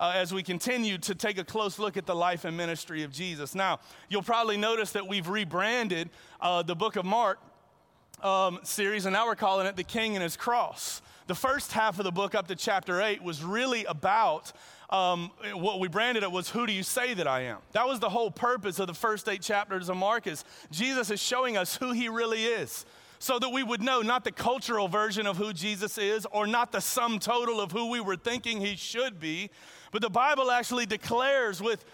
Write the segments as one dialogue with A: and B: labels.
A: uh, as we continue to take a close look at the life and ministry of Jesus. Now, you'll probably notice that we've rebranded uh, the book of Mark um, series, and now we're calling it The King and His Cross. The first half of the book, up to chapter 8, was really about um, what we branded it was who do you say that i am that was the whole purpose of the first eight chapters of mark is jesus is showing us who he really is so that we would know not the cultural version of who jesus is or not the sum total of who we were thinking he should be but the Bible actually declares with,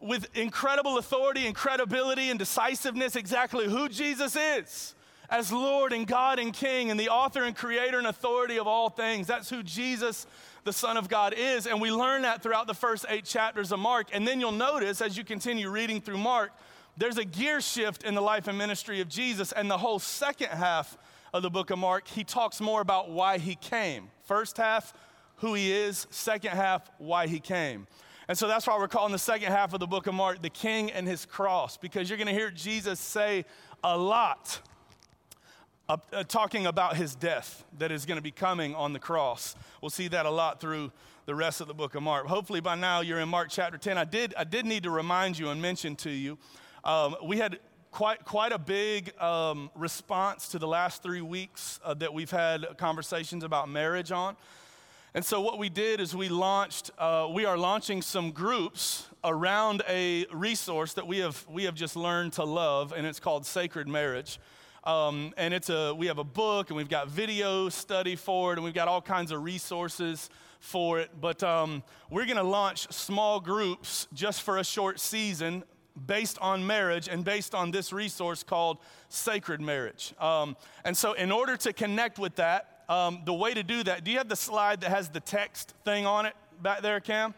A: with incredible authority and credibility and decisiveness exactly who Jesus is as Lord and God and King and the author and creator and authority of all things. That's who Jesus, the Son of God, is. And we learn that throughout the first eight chapters of Mark. And then you'll notice as you continue reading through Mark, there's a gear shift in the life and ministry of Jesus. And the whole second half of the book of Mark, he talks more about why he came. First half, who he is, second half, why he came. And so that's why we're calling the second half of the book of Mark the King and his cross, because you're going to hear Jesus say a lot uh, uh, talking about his death that is going to be coming on the cross. We'll see that a lot through the rest of the book of Mark. Hopefully by now you're in Mark chapter 10. I did, I did need to remind you and mention to you, um, we had quite, quite a big um, response to the last three weeks uh, that we've had conversations about marriage on. And so, what we did is we launched, uh, we are launching some groups around a resource that we have, we have just learned to love, and it's called Sacred Marriage. Um, and it's a, we have a book, and we've got video study for it, and we've got all kinds of resources for it. But um, we're going to launch small groups just for a short season based on marriage and based on this resource called Sacred Marriage. Um, and so, in order to connect with that, um, the way to do that, do you have the slide that has the text thing on it back there, Cam?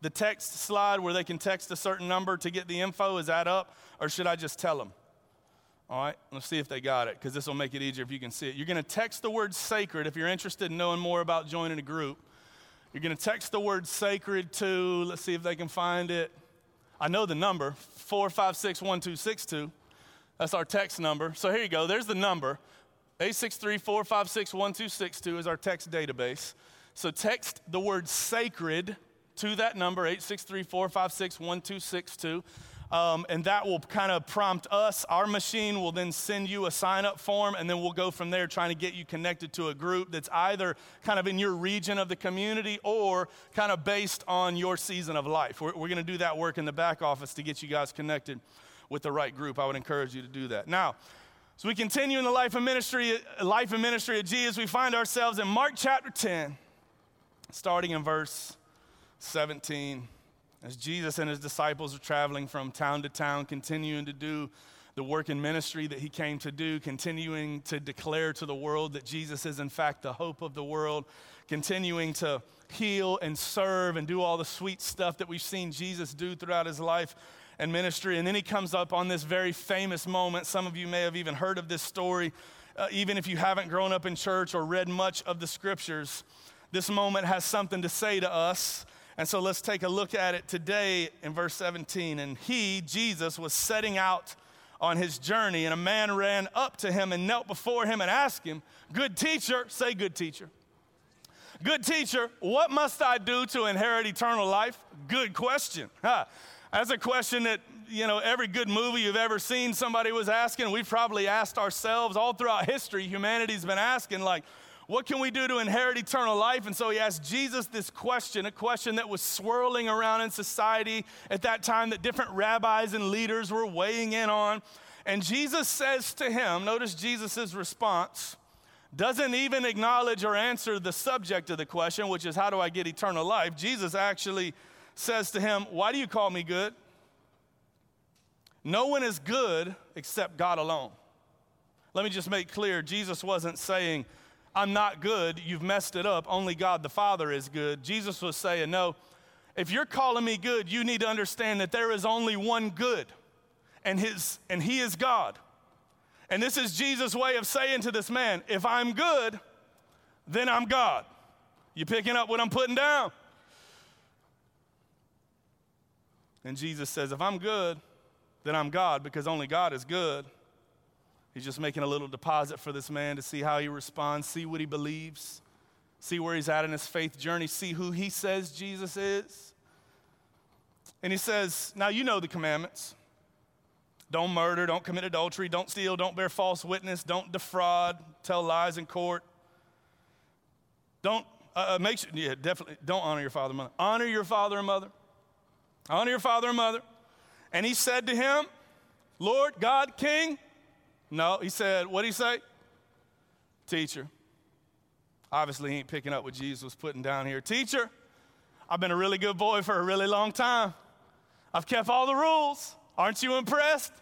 A: The text slide where they can text a certain number to get the info, is that up? Or should I just tell them? All right, let's see if they got it, because this will make it easier if you can see it. You're going to text the word sacred if you're interested in knowing more about joining a group. You're going to text the word sacred to, let's see if they can find it. I know the number, 4561262. That's our text number. So here you go, there's the number. 863-456-1262 is our text database. So text the word sacred to that number, 863-456-1262. Um, and that will kind of prompt us. Our machine will then send you a sign up form, and then we'll go from there trying to get you connected to a group that's either kind of in your region of the community or kind of based on your season of life. We're, we're going to do that work in the back office to get you guys connected with the right group. I would encourage you to do that. Now, as we continue in the life and ministry, life and ministry of Jesus, we find ourselves in Mark chapter 10, starting in verse 17. As Jesus and his disciples are traveling from town to town, continuing to do the work and ministry that he came to do, continuing to declare to the world that Jesus is, in fact, the hope of the world, continuing to heal and serve and do all the sweet stuff that we've seen Jesus do throughout his life and ministry. And then he comes up on this very famous moment. Some of you may have even heard of this story, uh, even if you haven't grown up in church or read much of the scriptures. This moment has something to say to us. And so let's take a look at it today in verse 17. And he, Jesus, was setting out on his journey, and a man ran up to him and knelt before him and asked him, Good teacher, say, Good teacher. Good teacher, what must I do to inherit eternal life? Good question. Huh. That's a question that, you know, every good movie you've ever seen, somebody was asking. We've probably asked ourselves all throughout history, humanity's been asking, like, what can we do to inherit eternal life? And so he asked Jesus this question, a question that was swirling around in society at that time that different rabbis and leaders were weighing in on. And Jesus says to him, notice Jesus' response, doesn't even acknowledge or answer the subject of the question, which is, How do I get eternal life? Jesus actually says to him, Why do you call me good? No one is good except God alone. Let me just make clear Jesus wasn't saying, I'm not good, you've messed it up, only God the Father is good. Jesus was saying, No, if you're calling me good, you need to understand that there is only one good. and, his, and he is God. And this is Jesus' way of saying to this man, if I'm good, then I'm God. You picking up what I'm putting down? And Jesus says, if I'm good, then I'm God because only God is good. He's just making a little deposit for this man to see how he responds, see what he believes, see where he's at in his faith journey, see who he says Jesus is. And he says, Now you know the commandments don't murder, don't commit adultery, don't steal, don't bear false witness, don't defraud, tell lies in court. Don't uh, uh make sure, yeah, definitely don't honor your father and mother. Honor your father and mother. Honor your father and mother. And he said to him, Lord, God, King. No, he said, what did he say? Teacher. Obviously, he ain't picking up what Jesus was putting down here. Teacher, I've been a really good boy for a really long time. I've kept all the rules. Aren't you impressed?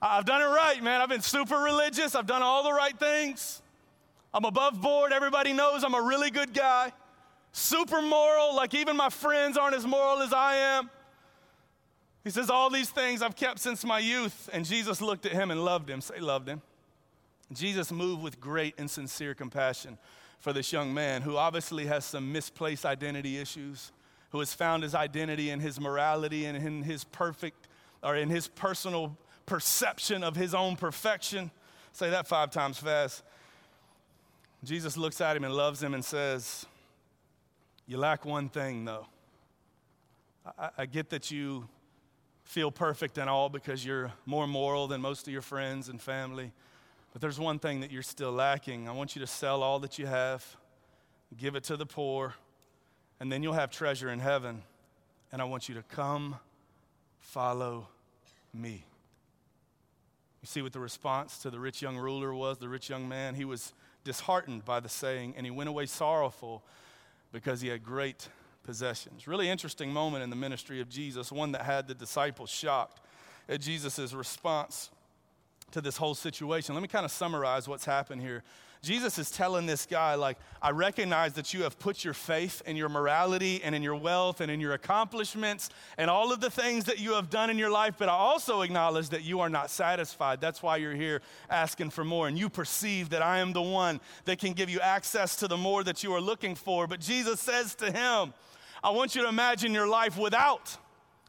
A: I've done it right, man. I've been super religious. I've done all the right things. I'm above board. Everybody knows I'm a really good guy. Super moral, like even my friends aren't as moral as I am. He says, All these things I've kept since my youth. And Jesus looked at him and loved him. Say, loved him. Jesus moved with great and sincere compassion for this young man who obviously has some misplaced identity issues, who has found his identity in his morality and in his perfect or in his personal perception of his own perfection. Say that five times fast. Jesus looks at him and loves him and says, You lack one thing, though. I, I get that you feel perfect and all because you're more moral than most of your friends and family. But there's one thing that you're still lacking. I want you to sell all that you have, give it to the poor, and then you'll have treasure in heaven. And I want you to come Follow me. You see what the response to the rich young ruler was, the rich young man? He was disheartened by the saying, and he went away sorrowful because he had great possessions. Really interesting moment in the ministry of Jesus, one that had the disciples shocked at Jesus' response to this whole situation. Let me kind of summarize what's happened here. Jesus is telling this guy, like, I recognize that you have put your faith in your morality and in your wealth and in your accomplishments and all of the things that you have done in your life, but I also acknowledge that you are not satisfied. That's why you're here asking for more. And you perceive that I am the one that can give you access to the more that you are looking for. But Jesus says to him, I want you to imagine your life without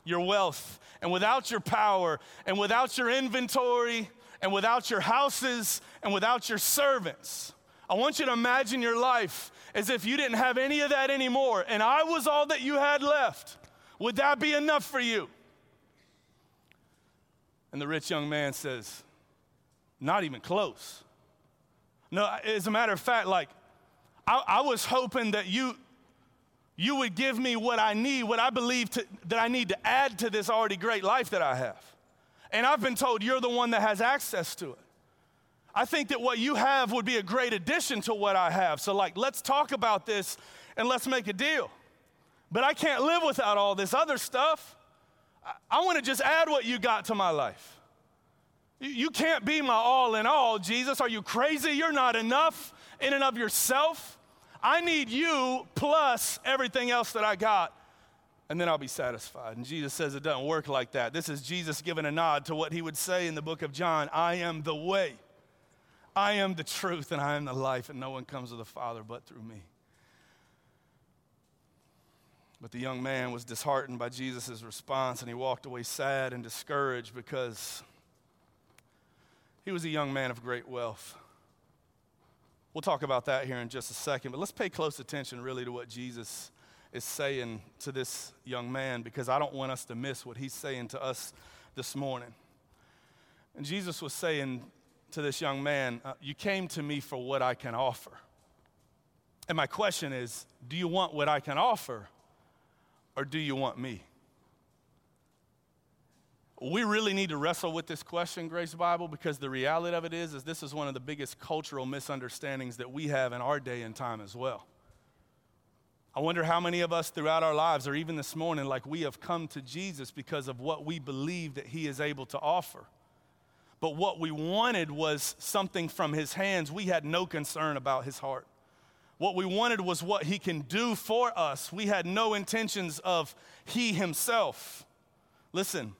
A: your wealth and without your power and without your inventory and without your houses and without your servants. I want you to imagine your life as if you didn't have any of that anymore and I was all that you had left. Would that be enough for you? And the rich young man says, Not even close. No, as a matter of fact, like, I, I was hoping that you, you would give me what I need, what I believe to, that I need to add to this already great life that I have. And I've been told you're the one that has access to it. I think that what you have would be a great addition to what I have. So, like, let's talk about this and let's make a deal. But I can't live without all this other stuff. I, want to just add what you got to my life. You, you can't be my all in all, Jesus. Are you crazy? You're not enough in and of yourself. I need you plus everything else that I got and then I'll be satisfied. And Jesus says it doesn't work like that. This is Jesus giving a nod to what he would say in the book of John I am the way, I am the truth, and I am the life, and no one comes to the Father but through me. But the young man was disheartened by Jesus' response, and he walked away sad and discouraged because he was a young man of great wealth. We'll talk about that here in just a second, but let's pay close attention really to what Jesus is saying to this young man because I don't want us to miss what he's saying to us this morning. And Jesus was saying to this young man, uh, You came to me for what I can offer. And my question is Do you want what I can offer or do you want me? We really need to wrestle with this question, Grace Bible, because the reality of it is, is this is one of the biggest cultural misunderstandings that we have in our day and time as well. I wonder how many of us throughout our lives, or even this morning, like we have come to Jesus because of what we believe that He is able to offer. But what we wanted was something from His hands. We had no concern about His heart. What we wanted was what He can do for us. We had no intentions of He Himself. Listen,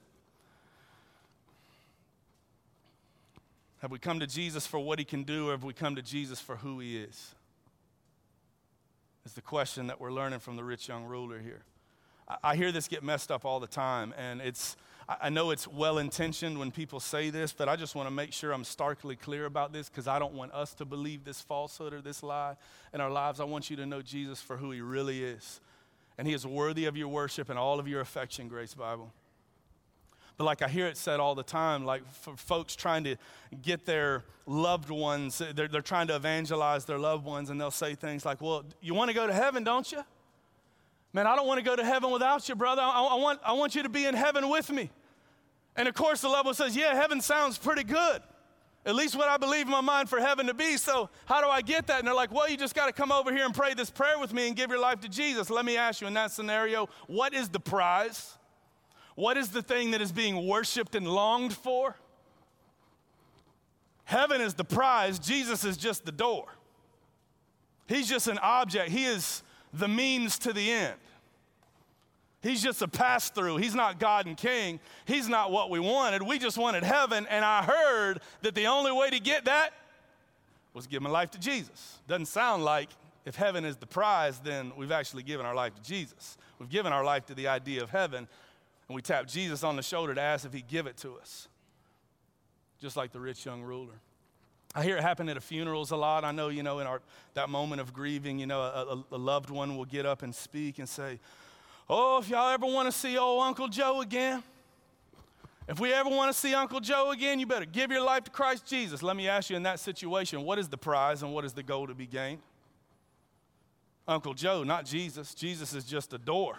A: Have we come to Jesus for what he can do, or have we come to Jesus for who he is? Is the question that we're learning from the rich young ruler here. I, hear this get messed up all the time, and it's, I know it's well intentioned when people say this, but I just want to make sure I'm starkly clear about this because I don't want us to believe this falsehood or this lie in our lives. I want you to know Jesus for who he really is. And he is worthy of your worship and all of your affection, Grace Bible. Like I hear it said all the time, like for folks trying to get their loved ones, they're, they're trying to evangelize their loved ones, and they'll say things like, Well, you want to go to heaven, don't you? Man, I don't want to go to heaven without you, brother. I, I, want, I want you to be in heaven with me. And of course, the level says, Yeah, heaven sounds pretty good. At least what I believe in my mind for heaven to be. So, how do I get that? And they're like, Well, you just got to come over here and pray this prayer with me and give your life to Jesus. Let me ask you in that scenario, what is the prize? What is the thing that is being worshiped and longed for? Heaven is the prize, Jesus is just the door. He's just an object, He is the means to the end. He's just a pass through. He's not God and King. He's not what we wanted. We just wanted heaven, and I heard that the only way to get that was give my life to Jesus. Doesn't sound like if heaven is the prize, then we've actually given our life to Jesus. We've given our life to the idea of heaven, and we tap Jesus on the shoulder to ask if he'd give it to us, just like the rich young ruler. I hear it happen at funerals a lot. I know, you know, in our, that moment of grieving, you know, a, a loved one will get up and speak and say, Oh, if y'all ever want to see old Uncle Joe again, if we ever want to see Uncle Joe again, you better give your life to Christ Jesus. Let me ask you in that situation, what is the prize and what is the goal to be gained? Uncle Joe, not Jesus. Jesus is just a door.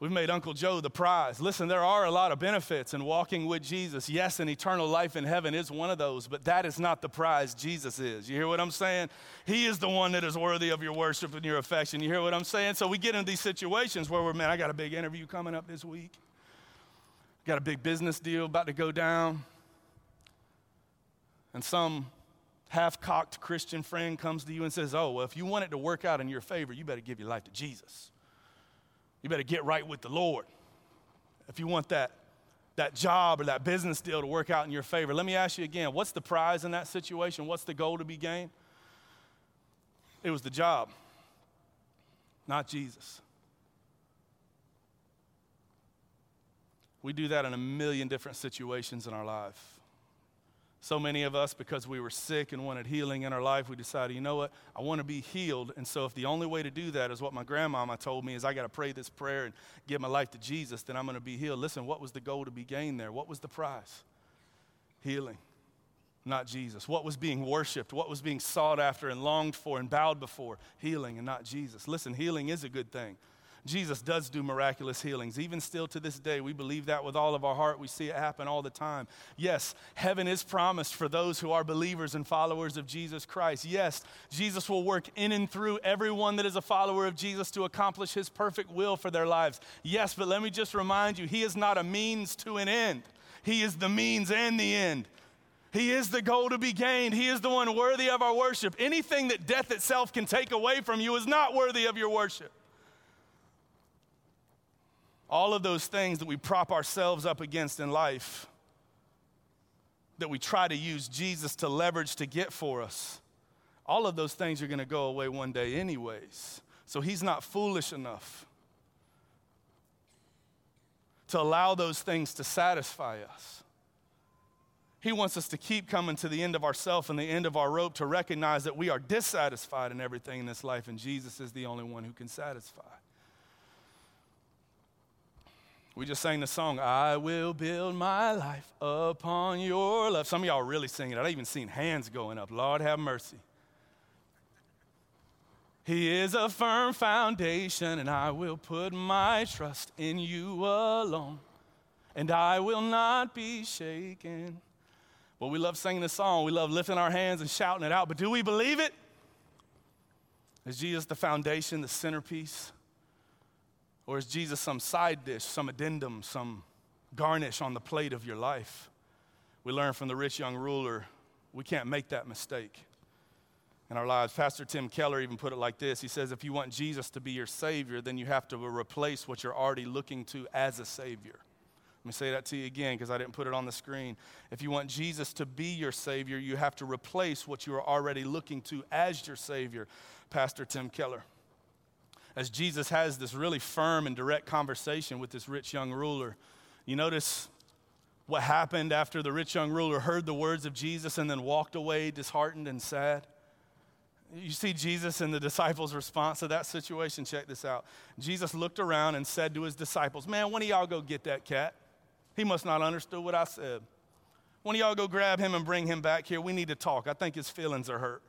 A: We've made Uncle Joe the prize. Listen, there are a lot of benefits in walking with Jesus. Yes, an eternal life in heaven is one of those, but that is not the prize Jesus is. You hear what I'm saying? He is the one that is worthy of your worship and your affection. You hear what I'm saying? So we get into these situations where we're, man, I got a big interview coming up this week, got a big business deal about to go down, and some half cocked Christian friend comes to you and says, Oh, well, if you want it to work out in your favor, you better give your life to Jesus. You better get right with the Lord. If you want that, that job or that business deal to work out in your favor, let me ask you again what's the prize in that situation? What's the goal to be gained? It was the job, not Jesus. We do that in a million different situations in our life. So many of us, because we were sick and wanted healing in our life, we decided, you know what? I want to be healed. And so, if the only way to do that is what my grandmama told me is I got to pray this prayer and give my life to Jesus, then I'm going to be healed. Listen, what was the goal to be gained there? What was the prize? Healing, not Jesus. What was being worshiped? What was being sought after and longed for and bowed before? Healing and not Jesus. Listen, healing is a good thing. Jesus does do miraculous healings. Even still to this day, we believe that with all of our heart. We see it happen all the time. Yes, heaven is promised for those who are believers and followers of Jesus Christ. Yes, Jesus will work in and through everyone that is a follower of Jesus to accomplish his perfect will for their lives. Yes, but let me just remind you, he is not a means to an end, he is the means and the end. He is the goal to be gained. He is the one worthy of our worship. Anything that death itself can take away from you is not worthy of your worship. All of those things that we prop ourselves up against in life, that we try to use Jesus to leverage to get for us, all of those things are going to go away one day, anyways. So he's not foolish enough to allow those things to satisfy us. He wants us to keep coming to the end of ourself and the end of our rope to recognize that we are dissatisfied in everything in this life, and Jesus is the only one who can satisfy. We just sang the song, I will build my life upon your love. Some of y'all really singing it. I've even seen hands going up. Lord have mercy. He is a firm foundation, and I will put my trust in you alone, and I will not be shaken. Well, we love singing the song. We love lifting our hands and shouting it out, but do we believe it? Is Jesus the foundation, the centerpiece? Or is Jesus some side dish, some addendum, some garnish on the plate of your life? We learn from the rich young ruler, we can't make that mistake in our lives. Pastor Tim Keller even put it like this He says, If you want Jesus to be your Savior, then you have to replace what you're already looking to as a Savior. Let me say that to you again because I didn't put it on the screen. If you want Jesus to be your Savior, you have to replace what you are already looking to as your Savior. Pastor Tim Keller. As Jesus has this really firm and direct conversation with this rich young ruler, you notice what happened after the rich young ruler heard the words of Jesus and then walked away disheartened and sad? You see Jesus and the disciples' response to that situation. Check this out. Jesus looked around and said to his disciples, Man, one of y'all go get that cat. He must not understood what I said. One of y'all go grab him and bring him back here. We need to talk. I think his feelings are hurt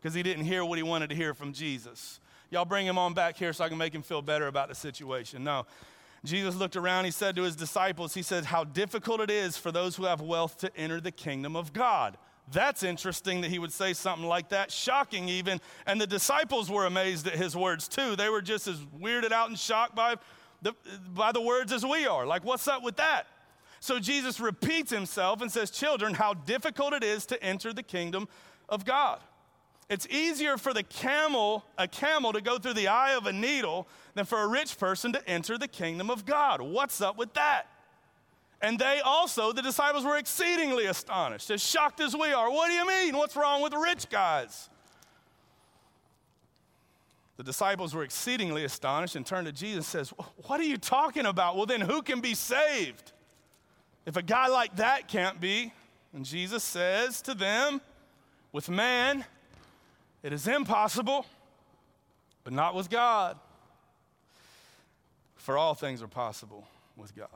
A: because he didn't hear what he wanted to hear from Jesus. Y'all bring him on back here so I can make him feel better about the situation. No. Jesus looked around, he said to his disciples, He said, How difficult it is for those who have wealth to enter the kingdom of God. That's interesting that he would say something like that, shocking even. And the disciples were amazed at his words too. They were just as weirded out and shocked by the, by the words as we are. Like, what's up with that? So Jesus repeats himself and says, Children, how difficult it is to enter the kingdom of God. It's easier for the camel, a camel, to go through the eye of a needle than for a rich person to enter the kingdom of God. What's up with that? And they also, the disciples, were exceedingly astonished, as shocked as we are. What do you mean? What's wrong with rich guys? The disciples were exceedingly astonished and turned to Jesus and says, What are you talking about? Well, then who can be saved? If a guy like that can't be, and Jesus says to them, With man, it is impossible, but not with God. For all things are possible with God.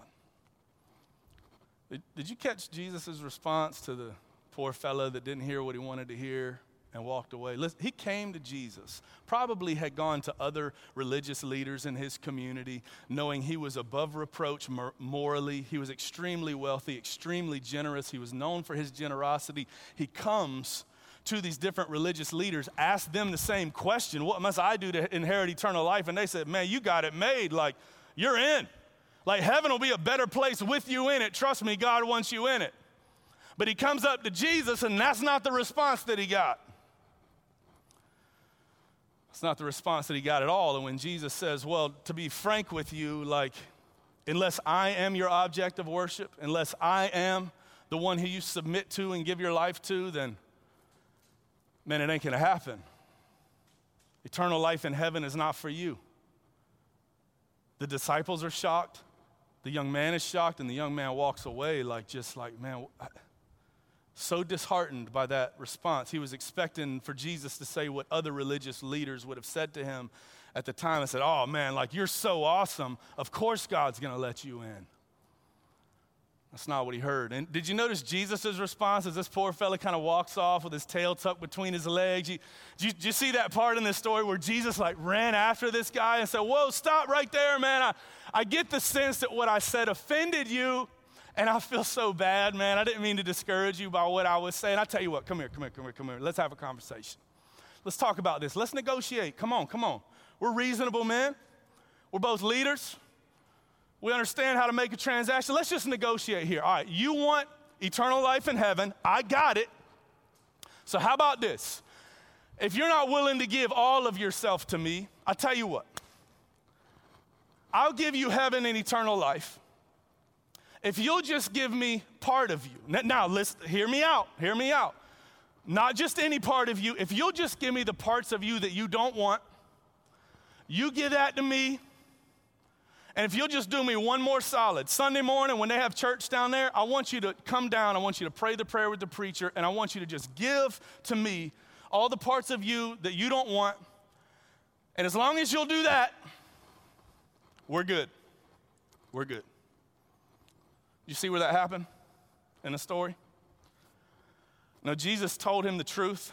A: Did, did you catch Jesus' response to the poor fellow that didn't hear what he wanted to hear and walked away? Listen, he came to Jesus, probably had gone to other religious leaders in his community, knowing he was above reproach morally. He was extremely wealthy, extremely generous. He was known for his generosity. He comes to these different religious leaders, asked them the same question What must I do to inherit eternal life? And they said, Man, you got it made. Like, you're in. Like heaven will be a better place with you in it. Trust me, God wants you in it. But he comes up to Jesus, and that's not the response that he got. It's not the response that he got at all. And when Jesus says, Well, to be frank with you, like, unless I am your object of worship, unless I am the one who you submit to and give your life to, then, man, it ain't gonna happen. Eternal life in heaven is not for you. The disciples are shocked. The young man is shocked, and the young man walks away, like, just like, man, so disheartened by that response. He was expecting for Jesus to say what other religious leaders would have said to him at the time. and said, Oh, man, like, you're so awesome. Of course, God's going to let you in. That's not what he heard. And did you notice Jesus' response as this poor fella kind of walks off with his tail tucked between his legs? You, did, you, did you see that part in this story where Jesus like ran after this guy and said, Whoa, stop right there, man. I, I get the sense that what I said offended you, and I feel so bad, man. I didn't mean to discourage you by what I was saying. I tell you what, come here, come here, come here, come here. Let's have a conversation. Let's talk about this. Let's negotiate. Come on, come on. We're reasonable men. We're both leaders. We understand how to make a transaction. Let's just negotiate here. All right, you want eternal life in heaven. I got it. So, how about this? If you're not willing to give all of yourself to me, I tell you what, I'll give you heaven and eternal life. If you'll just give me part of you. Now, listen, hear me out. Hear me out. Not just any part of you. If you'll just give me the parts of you that you don't want, you give that to me, and if you'll just do me one more solid, Sunday morning when they have church down there, I want you to come down. I want you to pray the prayer with the preacher, and I want you to just give to me all the parts of you that you don't want. And as long as you'll do that, we're good. We're good. You see where that happened in the story? Now, Jesus told him the truth.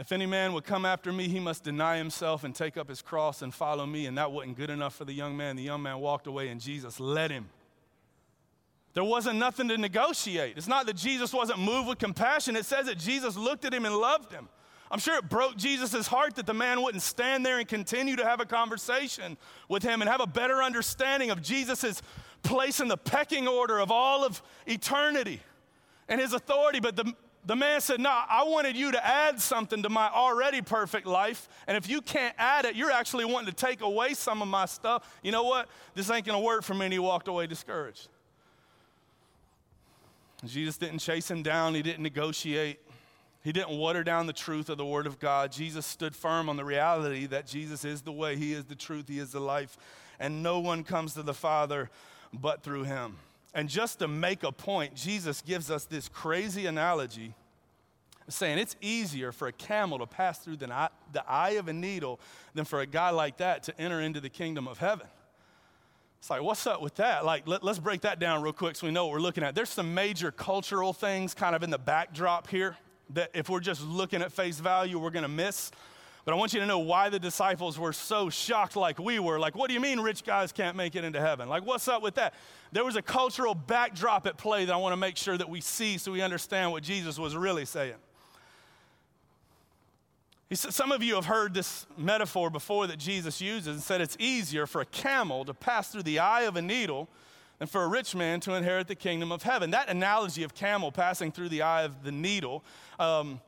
A: If any man would come after me, he must deny himself and take up his cross and follow me. And that wasn't good enough for the young man. The young man walked away and Jesus led him. There wasn't nothing to negotiate. It's not that Jesus wasn't moved with compassion, it says that Jesus looked at him and loved him. I'm sure it broke Jesus' heart that the man wouldn't stand there and continue to have a conversation with him and have a better understanding of Jesus' place in the pecking order of all of eternity and his authority. But the, the man said, No, I wanted you to add something to my already perfect life. And if you can't add it, you're actually wanting to take away some of my stuff. You know what? This ain't going to work for me. And he walked away discouraged. Jesus didn't chase him down, he didn't negotiate. He didn't water down the truth of the Word of God. Jesus stood firm on the reality that Jesus is the way, He is the truth, He is the life, and no one comes to the Father but through Him. And just to make a point, Jesus gives us this crazy analogy saying it's easier for a camel to pass through the eye, of a needle than for a guy like that to enter into the kingdom of heaven. It's like, what's up with that? Like, let, us break that down real quick so we know what we're looking at. There's some major cultural things kind of in the backdrop here that if we're just looking at face value, we're going to miss. But I want you to know why the disciples were so shocked, like we were. Like, what do you mean rich guys can't make it into heaven? Like, what's up with that? There was a cultural backdrop at play that I want to make sure that we see so we understand what Jesus was really saying. He said, some of you have heard this metaphor before that Jesus uses and said it's easier for a camel to pass through the eye of a needle than for a rich man to inherit the kingdom of heaven. That analogy of camel passing through the eye of the needle um,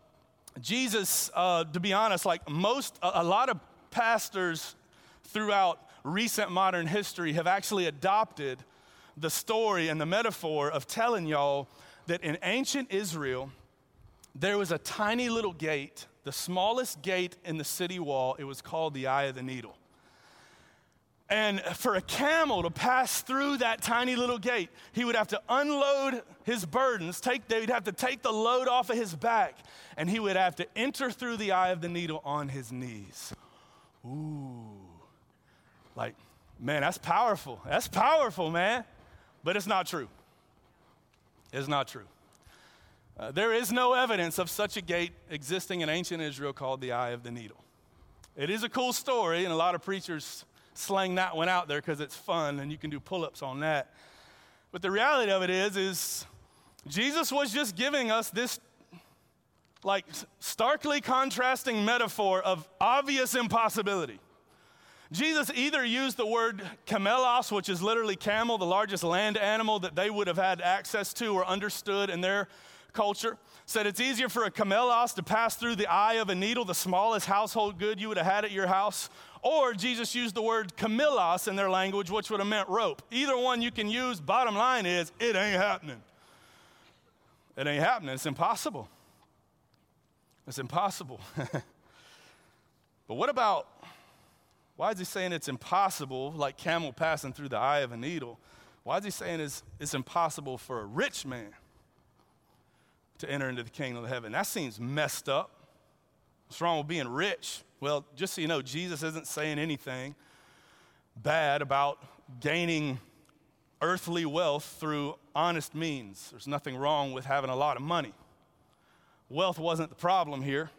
A: Jesus, uh, to be honest, like most, a, a lot of pastors throughout recent modern history have actually adopted the story and the metaphor of telling y'all that in ancient Israel, there was a tiny little gate, the smallest gate in the city wall. It was called the Eye of the Needle. And for a camel to pass through that tiny little gate, he would have to unload his burdens, take, they'd have to take the load off of his back, and he would have to enter through the eye of the needle on his knees. Ooh. Like, man, that's powerful. That's powerful, man. But it's not true. It's not true. Uh, there is no evidence of such a gate existing in ancient Israel called the eye of the needle. It is a cool story, and a lot of preachers slang that one out there because it's fun and you can do pull-ups on that. But the reality of it is, is Jesus was just giving us this like starkly contrasting metaphor of obvious impossibility. Jesus either used the word camelos, which is literally camel, the largest land animal that they would have had access to or understood in their culture, said it's easier for a camelos to pass through the eye of a needle, the smallest household good you would have had at your house, or Jesus used the word camelos in their language, which would have meant rope. Either one you can use. Bottom line is, it ain't happening. It ain't happening. It's impossible. It's impossible. but what about, why is he saying it's impossible, like camel passing through the eye of a needle? Why is he saying it's, it's impossible for a rich man to enter into the kingdom of heaven? That seems messed up. What's wrong with being rich? Well, just so you know, Jesus isn't saying anything bad about gaining earthly wealth through honest means. There's nothing wrong with having a lot of money. Wealth wasn't the problem here.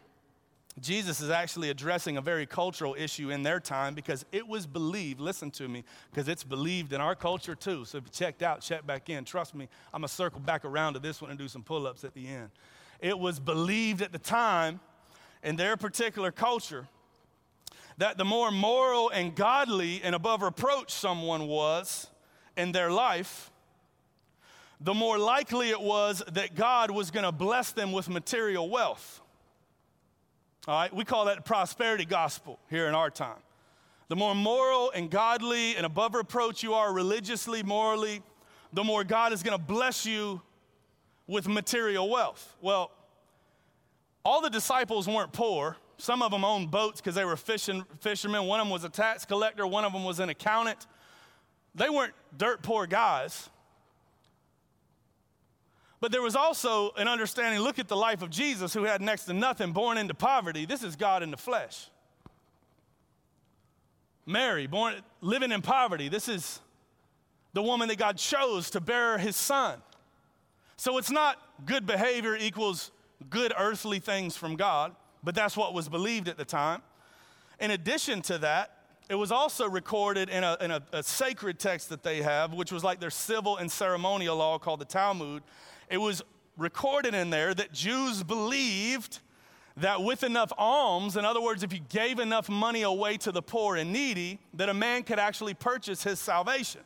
A: Jesus is actually addressing a very cultural issue in their time because it was believed, listen to me, because it's believed in our culture too. So if you checked out, check back in. Trust me, I'm going to circle back around to this one and do some pull ups at the end. It was believed at the time in their particular culture that the more moral and godly and above reproach someone was in their life, the more likely it was that God was going to bless them with material wealth. All right, we call that the prosperity gospel here in our time. The more moral and godly and above reproach you are religiously, morally, the more God is going to bless you with material wealth. Well, all the disciples weren't poor. Some of them owned boats because they were fishing, fishermen. One of them was a tax collector. One of them was an accountant. They weren't dirt poor guys. But there was also an understanding look at the life of Jesus, who had next to nothing, born into poverty. This is God in the flesh. Mary, born living in poverty. This is the woman that God chose to bear his son. So it's not good behavior equals good earthly things from God, but that's what was believed at the time. In addition to that, it was also recorded in, a, in a, a, sacred text that they have, which was like their civil and ceremonial law called the Talmud. It was recorded in there that Jews believed that with enough alms, in other words, if you gave enough money away to the poor and needy, that a man could actually purchase his salvation.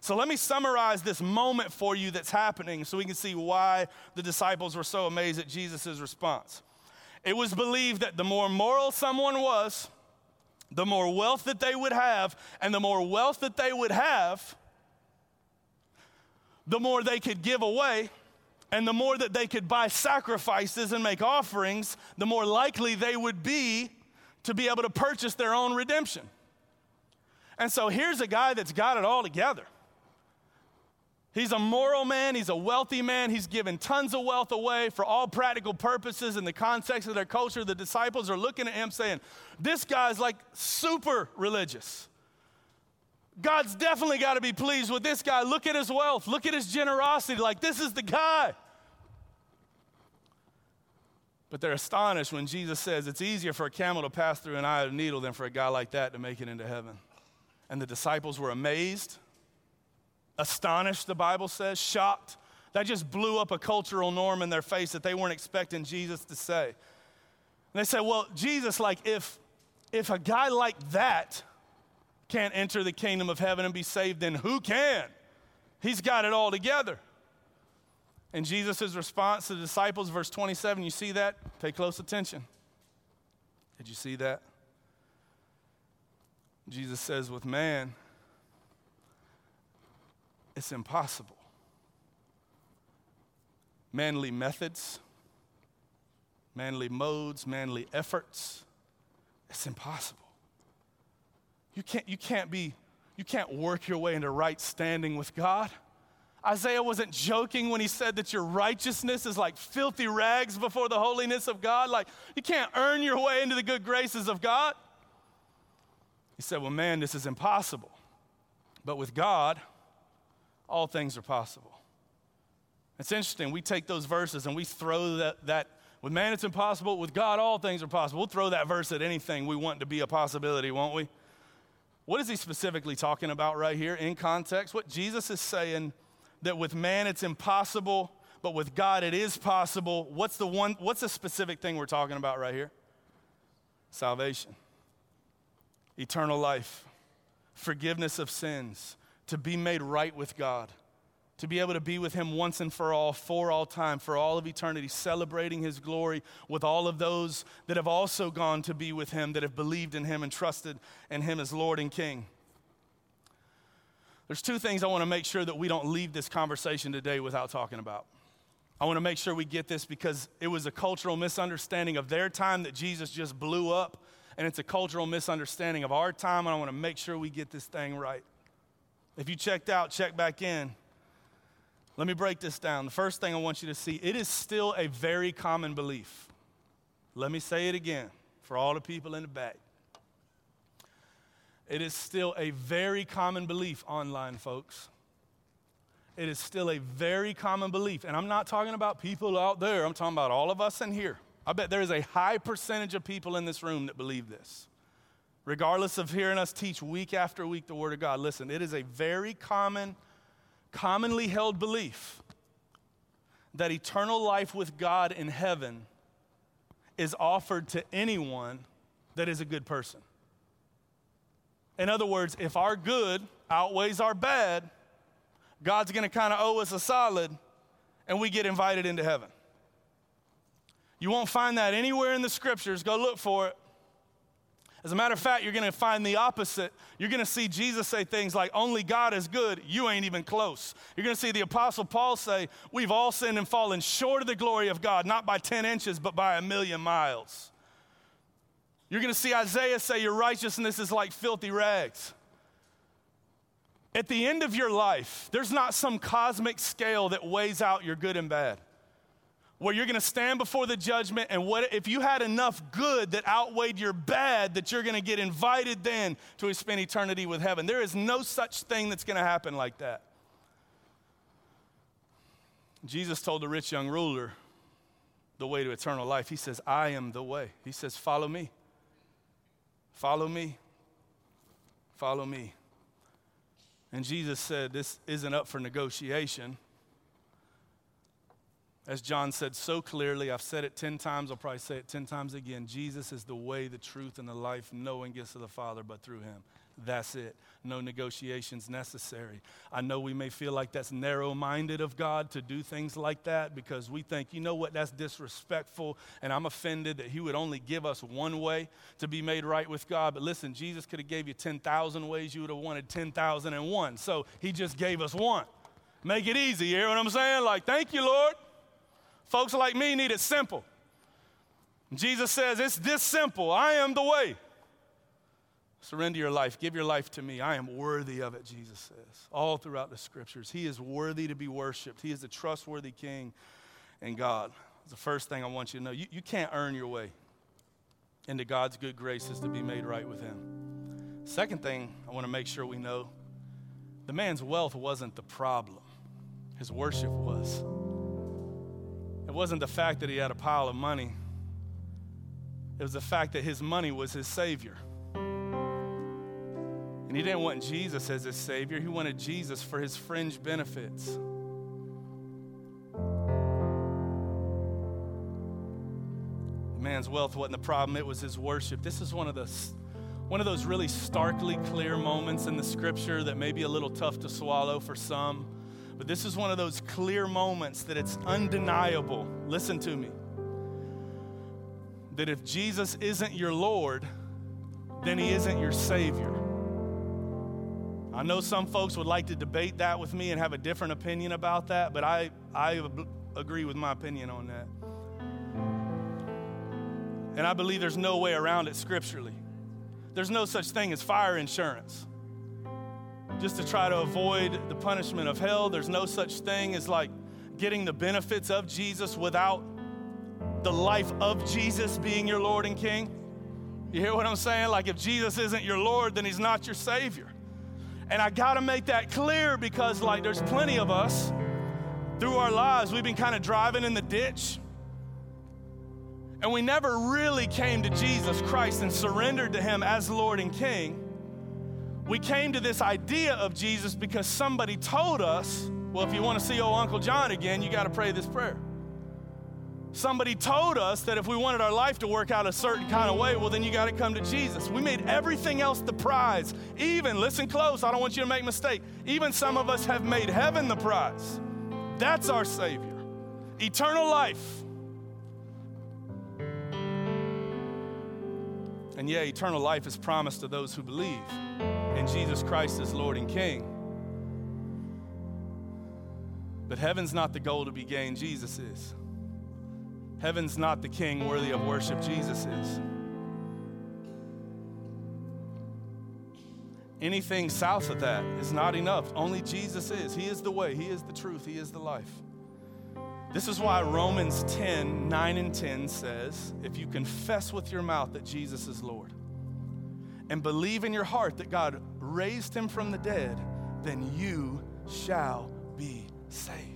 A: So let me summarize this moment for you that's happening so we can see why the disciples were so amazed at Jesus' response. It was believed that the more moral someone was, the more wealth that they would have, and the more wealth that they would have, the more they could give away, And the more that they could buy sacrifices and make offerings, the more likely they would be to be able to purchase their own redemption. And so here's a guy that's got it all together. He's a moral man, he's a wealthy man, he's given tons of wealth away for all practical purposes in the context of their culture. The disciples are looking at him saying, This guy's like super religious. God's definitely got to be pleased with this guy. Look at his wealth, look at his generosity. Like, this is the guy. But they're astonished when Jesus says it's easier for a camel to pass through an eye of a needle than for a guy like that to make it into heaven. And the disciples were amazed, astonished, the Bible says, shocked. That just blew up a cultural norm in their face that they weren't expecting Jesus to say. And they said, Well, Jesus, like, if, if a guy like that can't enter the kingdom of heaven and be saved, then who can? He's got it all together. And Jesus' response to the disciples, verse 27, you see that? Pay close attention. Did you see that? Jesus says, with man, it's impossible. Manly methods, manly modes, manly efforts, it's impossible. You can't, you can't be, you can't work your way into right standing with God. Isaiah wasn't joking when he said that your righteousness is like filthy rags before the holiness of God. Like, you can't earn your way into the good graces of God. He said, Well, man, this is impossible. But with God, all things are possible. It's interesting. We take those verses and we throw that, that with man, it's impossible. With God, all things are possible. We'll throw that verse at anything we want to be a possibility, won't we? What is he specifically talking about right here in context? What Jesus is saying that with man it's impossible, but with God it is possible. What's the one what's the specific thing we're talking about right here? Salvation. Eternal life. Forgiveness of sins, to be made right with God to be able to be with him once and for all, for all time, for all of eternity, celebrating his glory with all of those that have also gone to be with him, that have believed in him and trusted in him as Lord and King. There's two things I want to make sure that we don't leave this conversation today without talking about. I want to make sure we get this because it was a cultural misunderstanding of their time that Jesus just blew up, and it's a cultural misunderstanding of our time, and I want to make sure we get this thing right. If you checked out, check back in. Let me break this down. The first thing I want you to see it is still a very common belief. Let me say it again for all the people in the back. It is still a very common belief online, folks. It is still a very common belief. And I'm not talking about people out there, I'm talking about all of us in here. I bet there is a high percentage of people in this room that believe this. Regardless of hearing us teach week after week the Word of God, listen, it is a very common commonly held belief that eternal life with God in heaven is offered to anyone that is a good person. In other words, if our good outweighs our bad, God's gonna kind of owe us a solid and we get invited into heaven. You won't find that anywhere in the scriptures. Go look for it. As a matter of fact, you're going to find the opposite. You're going to see Jesus say things like, Only God is good, you ain't even close. You're going to see the Apostle Paul say, We've all sinned and fallen short of the glory of God, not by 10 inches, but by a million miles. You're going to see Isaiah say, Your righteousness is like filthy rags. At the end of your life, there's not some cosmic scale that weighs out your good and bad. Where you're going to stand before the judgment and what if you had enough good that outweighed your bad that you're going to get invited then to spend eternity with heaven. There is no such thing that's going to happen like that. Jesus told the rich young ruler the way to eternal life. He says i am the way. He says follow me follow me follow me and jesus said this isn't up for negotiation as John said so clearly, I've said it 10 times, I'll probably say it 10 times again. Jesus is the way, the truth, and the life. No one gets to the Father but through him. That's it. No negotiations necessary. I know we may feel like that's narrow minded of God to do things like that because we think, you know what, that's disrespectful, and I'm offended that He would only give us one way to be made right with God. But listen, Jesus could have gave you 10,000 ways, you would have wanted 10,001. So He just gave us one. Make it easy, you hear what I'm saying? Like, thank you, Lord. Folks like me need it simple. Jesus says, It's this simple. I am the way. Surrender your life. Give your life to me. I am worthy of it, Jesus says, all throughout the scriptures. He is worthy to be worshiped. He is a trustworthy king and God. The first thing I want you to know. You, you can't earn your way into God's good graces to be made right with Him. Second thing I want to make sure we know the man's wealth wasn't the problem, his worship was. It wasn't the fact that he had a pile of money, it was the fact that his money was his Savior. And he didn't want Jesus as his Savior, he wanted Jesus for his fringe benefits. Man's wealth wasn't the problem, it was his worship. This is one of the one of those really starkly clear moments in the scripture that may be a little tough to swallow for some, but this is one of those clear moments that it's undeniable. Listen to me. That if Jesus isn't your Lord, then he isn't your Savior. I know some folks would like to debate that with me and have a different opinion about that, but I, I agree with my opinion on that. And I believe there's no way around it scripturally. There's no such thing as fire insurance. Just to try to avoid the punishment of hell, there's no such thing as like getting the benefits of Jesus without the life of Jesus being your Lord and King. You hear what I'm saying? Like if Jesus isn't your Lord, then he's not your Savior. And I got to make that clear because, like, there's plenty of us through our lives, we've been kind of driving in the ditch. And we never really came to Jesus Christ and surrendered to Him as Lord and King. We came to this idea of Jesus because somebody told us, well, if you want to see old Uncle John again, you got to pray this prayer. Somebody told us that if we wanted our life to work out a certain kind of way, well, then you got to come to Jesus. We made everything else the prize. Even, listen close, I don't want you to make mistake. Even some of us have made heaven the prize. That's our Savior. Eternal life. And yeah, eternal life is promised to those who believe in Jesus Christ as Lord and King. But heaven's not the goal to be gained, Jesus is. Heaven's not the king worthy of worship, Jesus is. Anything south of that is not enough. Only Jesus is. He is the way, He is the truth, He is the life. This is why Romans 10 9 and 10 says, If you confess with your mouth that Jesus is Lord and believe in your heart that God raised him from the dead, then you shall be saved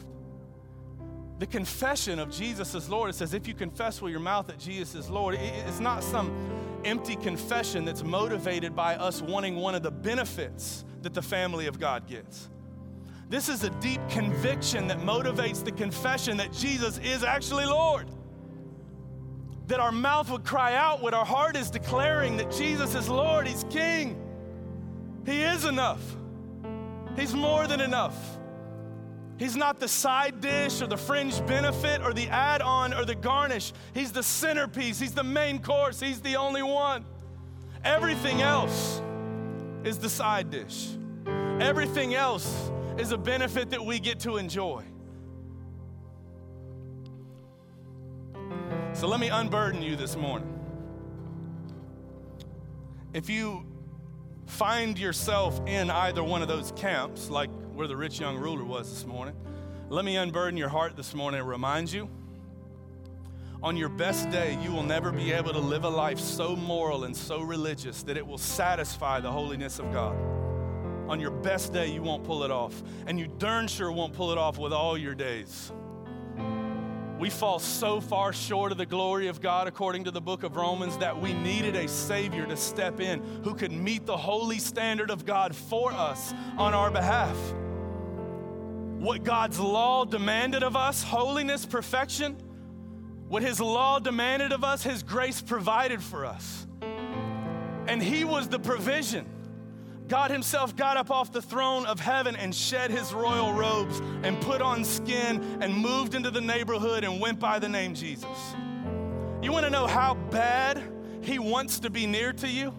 A: the confession of Jesus as Lord, it says, if you confess with your mouth that Jesus is Lord, it's not some empty confession that's motivated by us wanting one of the benefits that the family of God gets. This is a deep conviction that motivates the confession that Jesus is actually Lord. That our mouth would cry out what our heart is declaring that Jesus is Lord, He's King. He is enough, He's more than enough. He's not the side dish or the fringe benefit or the add on or the garnish. He's the centerpiece. He's the main course. He's the only one. Everything else is the side dish. Everything else is a benefit that we get to enjoy. So let me unburden you this morning. If you find yourself in either one of those camps, like where the rich young ruler was this morning. Let me unburden your heart this morning and remind you on your best day, you will never be able to live a life so moral and so religious that it will satisfy the holiness of God. On your best day, you won't pull it off. And you darn sure won't pull it off with all your days. We fall so far short of the glory of God, according to the book of Romans, that we needed a Savior to step in who could meet the holy standard of God for us on our behalf. What God's law demanded of us holiness, perfection what His law demanded of us, His grace provided for us. And He was the provision. God Himself got up off the throne of heaven and shed His royal robes and put on skin and moved into the neighborhood and went by the name Jesus. You want to know how bad He wants to be near to you?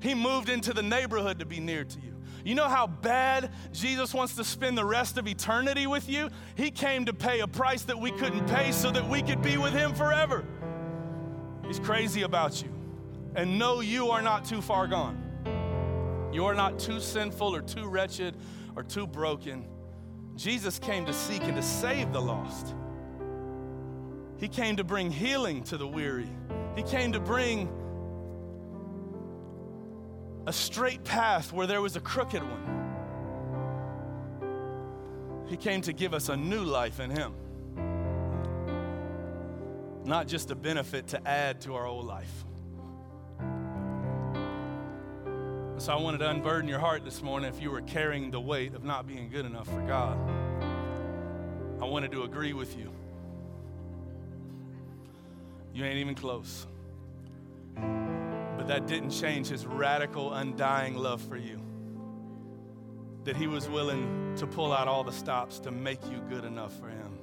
A: He moved into the neighborhood to be near to you. You know how bad Jesus wants to spend the rest of eternity with you? He came to pay a price that we couldn't pay so that we could be with Him forever. He's crazy about you. And no, you are not too far gone. You are not too sinful or too wretched or too broken. Jesus came to seek and to save the lost. He came to bring healing to the weary. He came to bring a straight path where there was a crooked one. He came to give us a new life in Him, not just a benefit to add to our old life. So I wanted to unburden your heart this morning if you were carrying the weight of not being good enough for God. I wanted to agree with you. You ain't even close. But that didn't change his radical, undying love for you. That he was willing to pull out all the stops to make you good enough for him,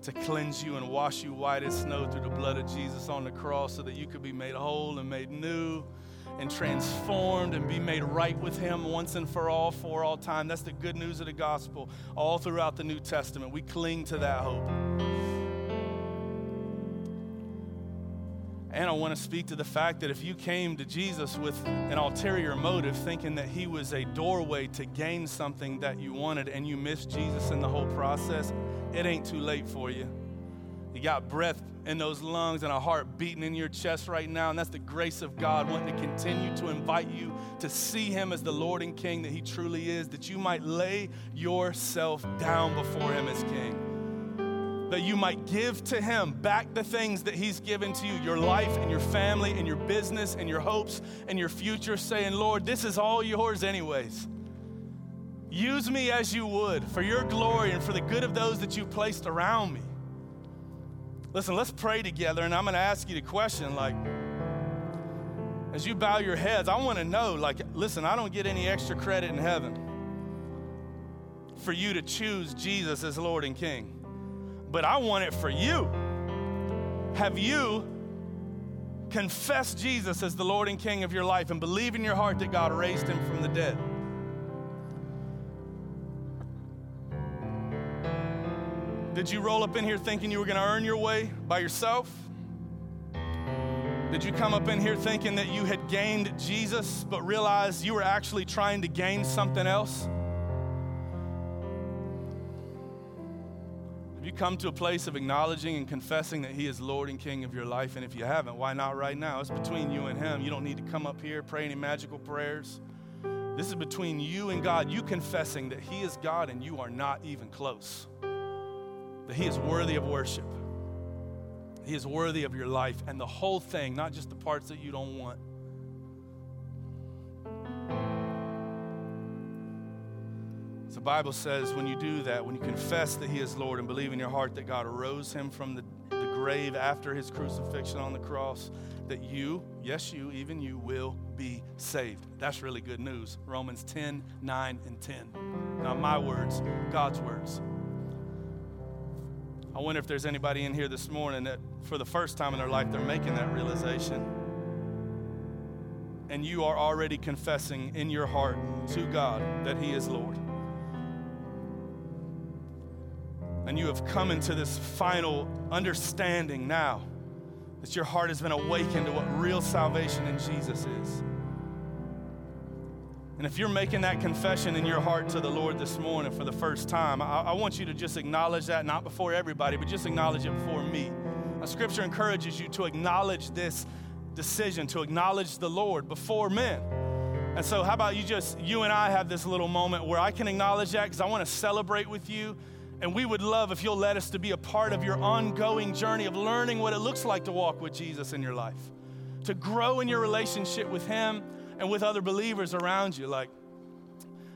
A: to cleanse you and wash you white as snow through the blood of Jesus on the cross so that you could be made whole and made new and transformed and be made right with Him once and for all, for all time. That's the good news of the gospel all throughout the New Testament. We cling to that hope. And I want to speak to the fact that if you came to Jesus with an ulterior motive, thinking that he was a doorway to gain something that you wanted, and you missed Jesus in the whole process, it ain't too late for you. You got breath in those lungs and a heart beating in your chest right now, and that's the grace of God wanting to continue to invite you to see Him as the Lord and King that He truly is, that you might lay yourself down before Him as King that you might give to Him back the things that He's given to you your life and your family and your business and your hopes and your future, saying, Lord, this is all yours, anyways. Use me as you would for your glory and for the good of those that you've placed around me. Listen, let's pray together, and I'm going to ask you the question like, as you bow your heads, I want to know, like, listen, I don't get any extra credit in heaven for you to choose Jesus as Lord and King but I want it for you. Have you confessed Jesus as the Lord and King of your life and believe in your heart that God raised him from the dead? Did you roll up in here thinking you were going to earn your way by yourself? Did you come up in here thinking that you had gained Jesus, but realized you were actually trying to gain something else? Come to a place of acknowledging and confessing that He is Lord and King of your life? And if you haven't, why not right now? It's between you and Him. You don't need to come up here, pray any magical prayers. This is between you and God. You confessing that He is God and you are not even close. That He is worthy of worship. He is worthy of your life and the whole thing, not just the parts that you don't want. The Bible says when you do that, when you confess that He is Lord and believe in your heart that God arose Him from the, the grave after His crucifixion on the cross, that you, yes, you, even you, will be saved. That's really good news. Romans 10, 9, and 10. Not my words, God's words. I wonder if there's anybody in here this morning that for the first time in their life they're making that realization. And you are already confessing in your heart to God that He is Lord. And you have come into this final understanding now that your heart has been awakened to what real salvation in Jesus is. And if you're making that confession in your heart to the Lord this morning for the first time, I, I want you to just acknowledge that, not before everybody, but just acknowledge it before me. Now, scripture encourages you to acknowledge this decision, to acknowledge the Lord before men. And so, how about you just, you and I have this little moment where I can acknowledge that because I want to celebrate with you and we would love if you'll let us to be a part of your ongoing journey of learning what it looks like to walk with Jesus in your life, to grow in your relationship with Him and with other believers around you. Like,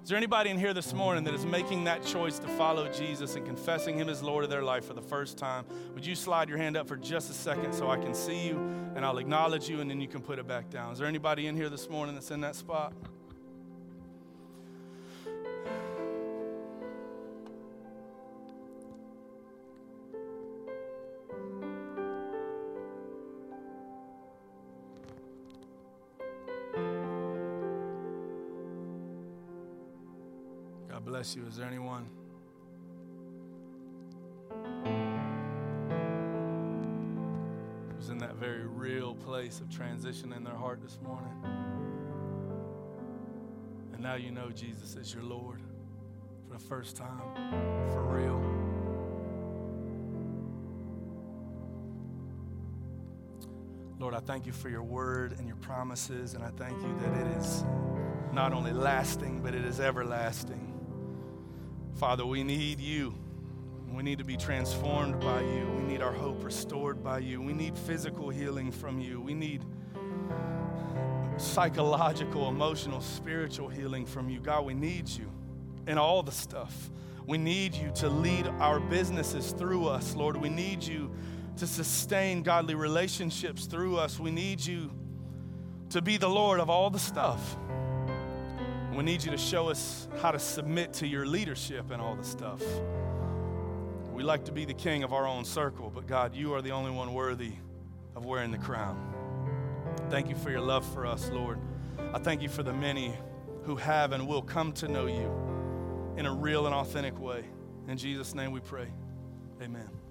A: is there anybody in here this morning that is making that choice to follow Jesus and confessing Him as Lord of their life for the first time? Would you slide your hand up for just a second so I can see you and I'll acknowledge you and then you can put it back down? Is there anybody in here this morning that's in that spot? Bless you. Is there anyone? who's in that very real place of transition in their heart this morning? And now you know Jesus is your Lord for the first time, for real. Lord, I thank you for your word and your promises, and I thank you that it is not only lasting, but it is everlasting. Father, we need you. We need to be transformed by you. We need our hope restored by you. We need physical healing from you. We need psychological, emotional, spiritual healing from you. God, we need you in all the stuff. We need you to lead our businesses through us, Lord. We need you to sustain godly relationships through us. We need you to be the Lord of all the stuff. We need you to show us how to submit to your leadership and all the stuff. We like to be the king of our own circle, but God, you are the only one worthy of wearing the crown. Thank you for your love for us, Lord. I thank you for the many who have and will come to know you in a real and authentic way. In Jesus' name we pray. Amen.